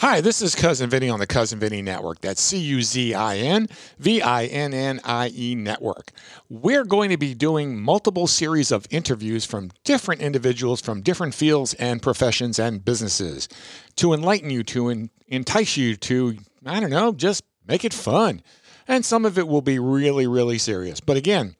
Hi, this is Cuzin Vinnie on the Cuzin Vinnie Network. That's C U Z I N V I N N I E Network. We're going to be doing multiple series of interviews from different individuals from different fields and professions and businesses to enlighten you, to en- entice you to, I don't know, just make it fun. And some of it will be really, really serious. But again,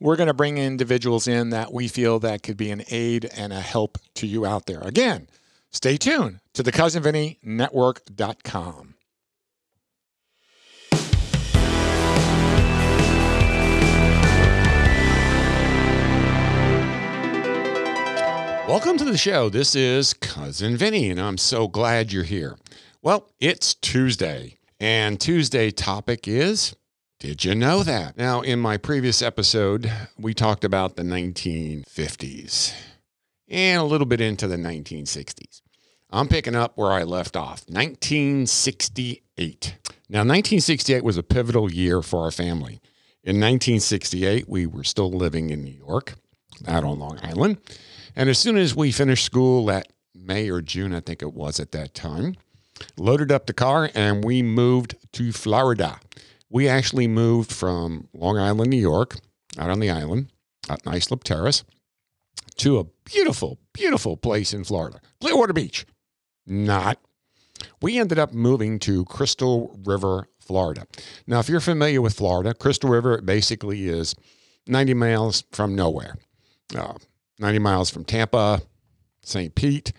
we're going to bring individuals in that we feel that could be an aid and a help to you out there. Again, stay tuned to the cuzinvinnienetwork.com. Welcome to the show. This is Cuzin Vinnie, and I'm so glad you're here. Well, it's Tuesday, and Tuesday topic is Did you know that? Now, in my previous episode, we talked about the 1950s and a little bit into the 1960s. I'm picking up where I left off 1968. Now, 1968 was a pivotal year for our family. In 1968, we were still living in New York, out on Long Island. And as soon as we finished school that May or June, I think it was at that time, loaded up the car and we moved to Florida. We actually moved from Long Island, New York, out on the island at Islip Terrace, to a beautiful, beautiful place in Florida, Clearwater Beach. Not. We ended up moving to Crystal River, Florida. Now, if you're familiar with Florida, Crystal River basically is 90 miles from nowhere. Uh, 90 miles from Tampa, St. Pete,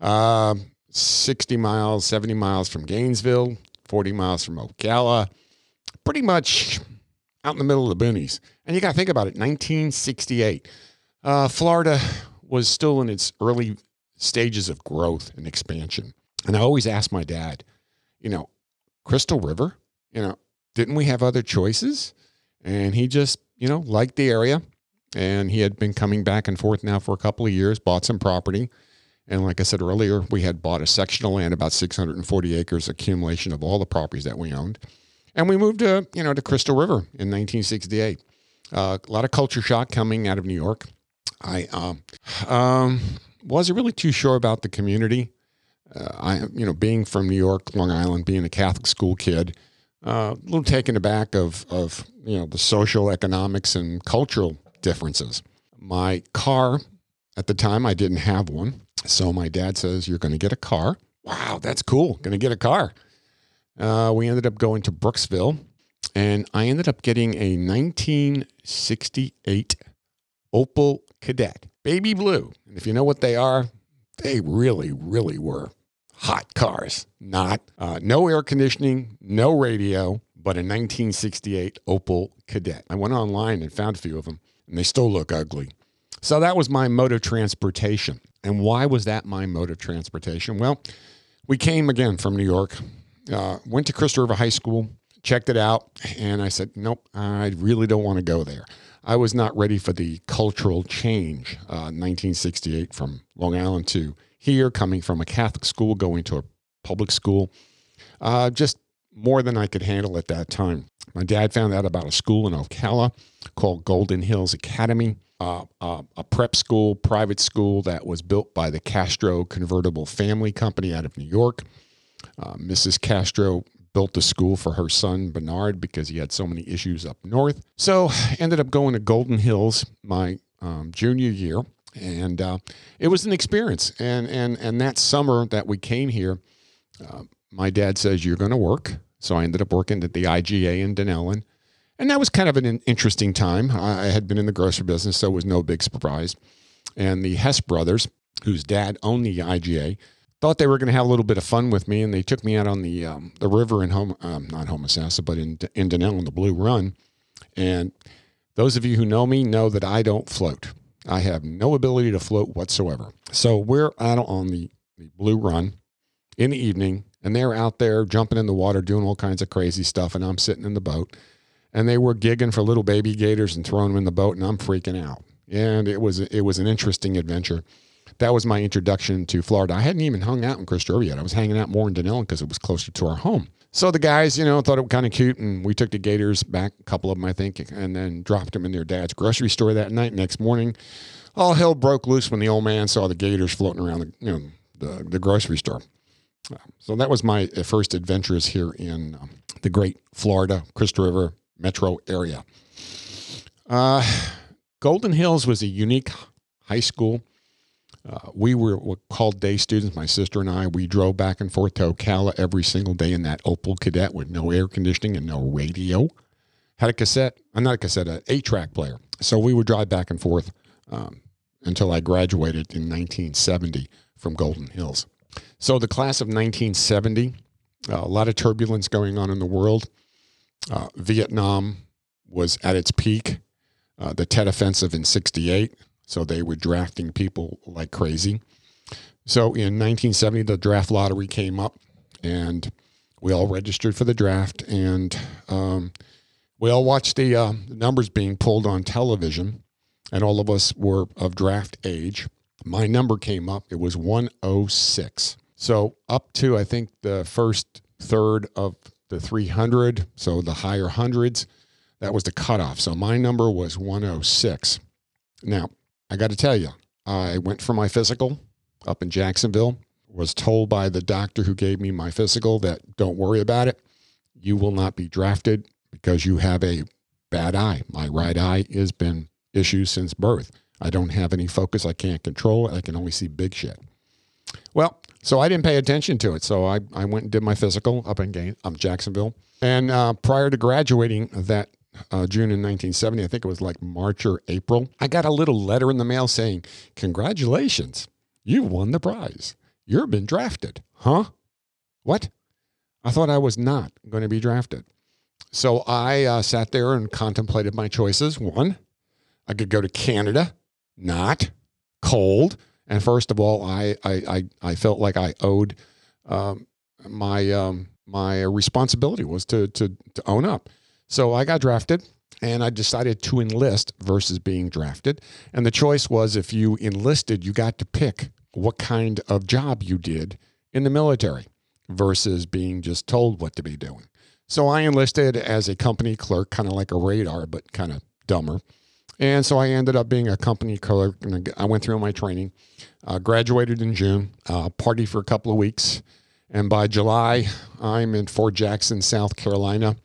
uh, 60 miles, 70 miles from Gainesville, 40 miles from Ocala, pretty much out in the middle of the boonies. And you got to think about it 1968. Uh, Florida was still in its early stages of growth and expansion. And I always ask my dad, you know, Crystal River, you know, didn't we have other choices? And he just, you know, liked the area and he had been coming back and forth now for a couple of years, bought some property. And like I said earlier, we had bought a section of land, about 640 acres, accumulation of all the properties that we owned. And we moved to, you know, to Crystal River in 1968. Uh, a lot of culture shock coming out of New York. I um, um, wasn't really too sure about the community. Uh, I, you know, being from New York, Long Island, being a Catholic school kid, uh, a little taken aback of, of, you know, the social, economics, and cultural differences. My car, at the time, I didn't have one. So my dad says, You're going to get a car. Wow, that's cool. Going to get a car. Uh, we ended up going to Brooksville, and I ended up getting a 1968 Opel Kadett, baby blue. And if you know what they are, they really, really were hot cars. Not uh, no air conditioning, no radio, but a 1968 Opel Kadett. I went online and found a few of them, and they still look ugly. So that was my mode of transportation. And why was that my mode of transportation? Well, we came again from New York, uh, went to Crystal River High School, checked it out, and I said, nope, I really don't want to go there. I was not ready for the cultural change, uh, 1968 from Long Island to here, coming from a Catholic school, going to a public school. Uh, just more than I could handle at that time. My dad found out about a school in Ocala called Golden Hills Academy, uh, uh, a prep school, private school that was built by the Castro Convertible Family Company out of New York. Uh, Mrs. Castro built the school for her son Bernard because he had so many issues up north. So ended up going to Golden Hills my um, junior year, and uh, it was an experience. And and and that summer that we came here, uh, my dad says you're going to work. So I ended up working at the IGA in Dunnellon. And that was kind of an interesting time. I had been in the grocery business, so it was no big surprise. And the Hess brothers, whose dad owned the IGA, thought they were going to have a little bit of fun with me, and they took me out on the um, the river in home, um, not Homosassa, but in in Dunnellon, the Blue Run. And those of you who know me know that I don't float. I have no ability to float whatsoever. So we're out on the, the Blue Run in the evening, and they're out there jumping in the water, doing all kinds of crazy stuff, and I'm sitting in the boat. And they were gigging for little baby gators and throwing them in the boat, and I'm freaking out. And it was it was an interesting adventure that was my introduction to Florida. I hadn't even hung out in River yet. I was hanging out more in Dunnellon because it was closer to our home. So the guys, you know, thought it was kind of cute, and we took the Gators back, a couple of them, I think, and then dropped them in their dad's grocery store that night. Next morning, all hell broke loose when the old man saw the Gators floating around the, you know, the, the grocery store. So that was my uh, first adventures here in um, the great Florida, Crystal River metro area. Uh, Golden Hills was a unique high school. Uh, we were, called day students. My sister and I, we drove back and forth to Ocala every single day in that Opel Kadett with no air conditioning and no radio. Had a cassette, uh, not a cassette, an eight track player. So we would drive back and forth um, until I graduated in 1970 from Golden Hills. So the class of 1970, uh, a lot of turbulence going on in the world. Uh, Vietnam was at its peak. Uh, the Tet Offensive in 68. So they were drafting people like crazy. So in 1970, the draft lottery came up and we all registered for the draft and um, we all watched the uh, numbers being pulled on television and all of us were of draft age. My number came up, it was 106. So up to, I think, the first third of the 300, so the higher hundreds, that was the cutoff. So my number was 106. Now, I got to tell you, I went for my physical up in Jacksonville, was told by the doctor who gave me my physical that don't worry about it. You will not be drafted because you have a bad eye. My right eye has been issues since birth. I don't have any focus. I can't control it. I can only see big shit. Well, so I didn't pay attention to it. So I, I went and did my physical up in Gain, um, Jacksonville. And uh, prior to graduating that uh, June in 1970, I think it was like March or April, I got a little letter in the mail saying, Congratulations, you've won the prize. You've been drafted. Huh? What? I thought I was not going to be drafted. So I uh, sat there and contemplated my choices. One, I could go to Canada, not cold. And first of all, I I I, I felt like I owed um, my um, my responsibility was to, to to own up. So I got drafted, and I decided to enlist versus being drafted. And the choice was if you enlisted, you got to pick what kind of job you did in the military versus being just told what to be doing. So I enlisted as a company clerk, kind of like a radar, but kind of dumber. And so I ended up being a company clerk, and I went through my training, uh, graduated in June, uh, party for a couple of weeks, and by July, I'm in Fort Jackson, South Carolina.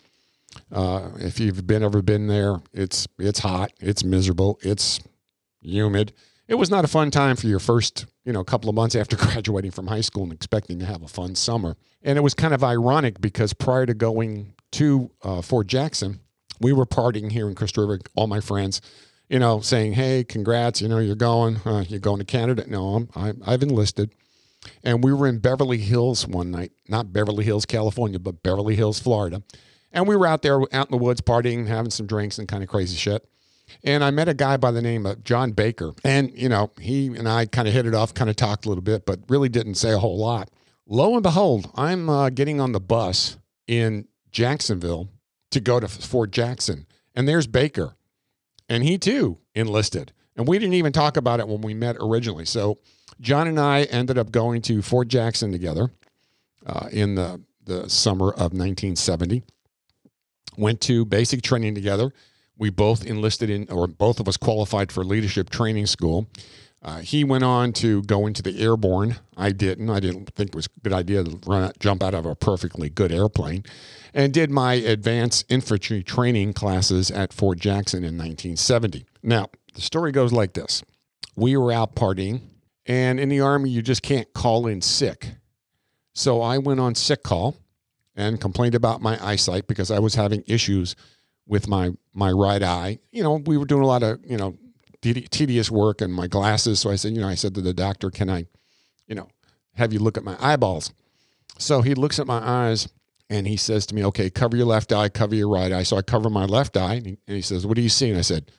Uh, if you've been ever been there, it's it's hot, it's miserable, it's humid. It was not a fun time for your first, you know, couple of months after graduating from high school and expecting to have a fun summer. And it was kind of ironic because prior to going to uh, Fort Jackson, we were partying here in Crystal River, all my friends, you know, saying, "Hey, congrats! You know, you're going, uh, you're going to Canada." No, I'm, I, I've enlisted, and we were in Beverly Hills one night, not Beverly Hills, California, but Beverly Hills, Florida, and we were out there, out in the woods, partying, having some drinks, and kind of crazy shit. And I met a guy by the name of John Baker, and you know, he and I kind of hit it off, kind of talked a little bit, but really didn't say a whole lot. Lo and behold, I'm uh, getting on the bus in Jacksonville to go to Fort Jackson. And there's Baker. And he too enlisted. And we didn't even talk about it when we met originally. So John and I ended up going to Fort Jackson together uh, in the, the summer of 1970. Went to basic training together. We both enlisted in, or both of us qualified for leadership training school. Uh, he went on to go into the airborne. I didn't. I didn't think it was a good idea to run, out, jump out of a perfectly good airplane. And did my advanced infantry training classes at Fort Jackson in 1970. Now, the story goes like this We were out partying, and in the Army, you just can't call in sick. So I went on sick call and complained about my eyesight because I was having issues with my my right eye. You know, we were doing a lot of, you know, tedious work and my glasses. So I said, you know, I said to the doctor, can I, you know, have you look at my eyeballs? So he looks at my eyes and he says to me, okay, cover your left eye, cover your right eye. So I cover my left eye and he, and he says, what do you see? And I said,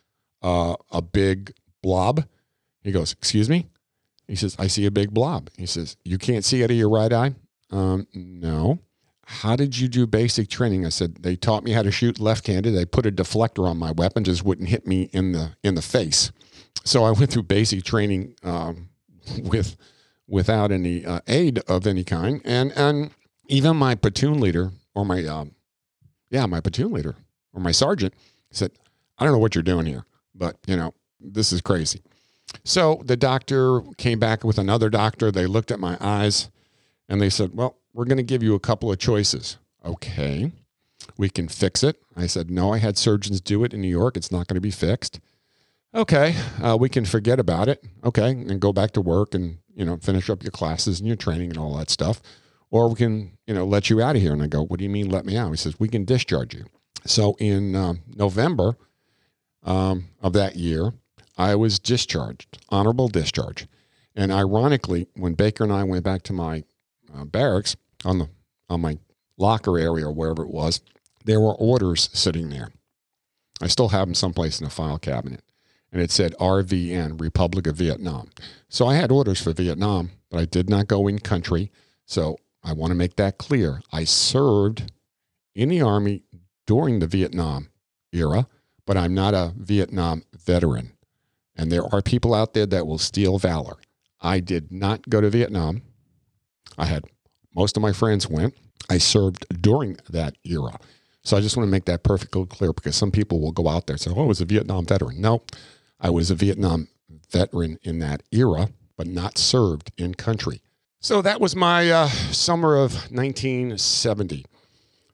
uh, a big blob. He goes, excuse me? He says, I see a big blob. He says, you can't see out of your right eye? Um, no. How did you do basic training? I said, they taught me how to shoot left-handed. They put a deflector on my weapon, just wouldn't hit me in the in the face. So I went through basic training um, with without any uh, aid of any kind, and and even my platoon leader or my um, yeah my platoon leader or my sergeant said, I don't know what you're doing here, but you know this is crazy. So the doctor came back with another doctor. They looked at my eyes And they said, Well, we're going to give you a couple of choices. Okay. We can fix it. I said, No, I had surgeons do it in New York. It's not going to be fixed. Okay. Uh, we can forget about it. Okay. And go back to work and, you know, finish up your classes and your training and all that stuff. Or we can, you know, let you out of here. And I go, What do you mean let me out? He says, We can discharge you. So in um, November um, of that year, I was discharged, honorable discharge. And ironically, when Baker and I went back to my uh, barracks on the on my locker area or wherever it was, there were orders sitting there. I still have them someplace in a file cabinet, and it said RVN, Republic of Vietnam. So I had orders for Vietnam, but I did not go in country. So I want to make that clear. I served in the Army during the Vietnam era, but I'm not a Vietnam veteran. And there are people out there that will steal valor. I did not go to Vietnam. I had most of my friends went. I served during that era. So I just want to make that perfectly clear because some people will go out there and say, oh, I was a Vietnam veteran. No, I was a Vietnam veteran in that era, but not served in country. So that was my uh, summer of 1970.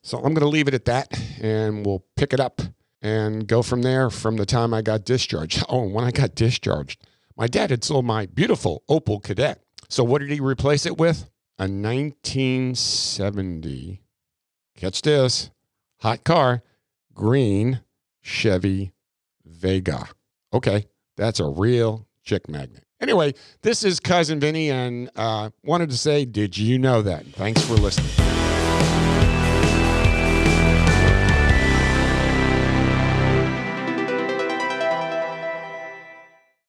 So I'm going to leave it at that and we'll pick it up and go from there from the time I got discharged. Oh, when I got discharged, my dad had sold my beautiful Opel Kadett. So what did he replace it with? A 1970, catch this, hot car, green Chevy Vega. Okay, that's a real chick magnet. Anyway, this is Cuzin Vinnie, and uh, wanted to say, did you know that? Thanks for listening.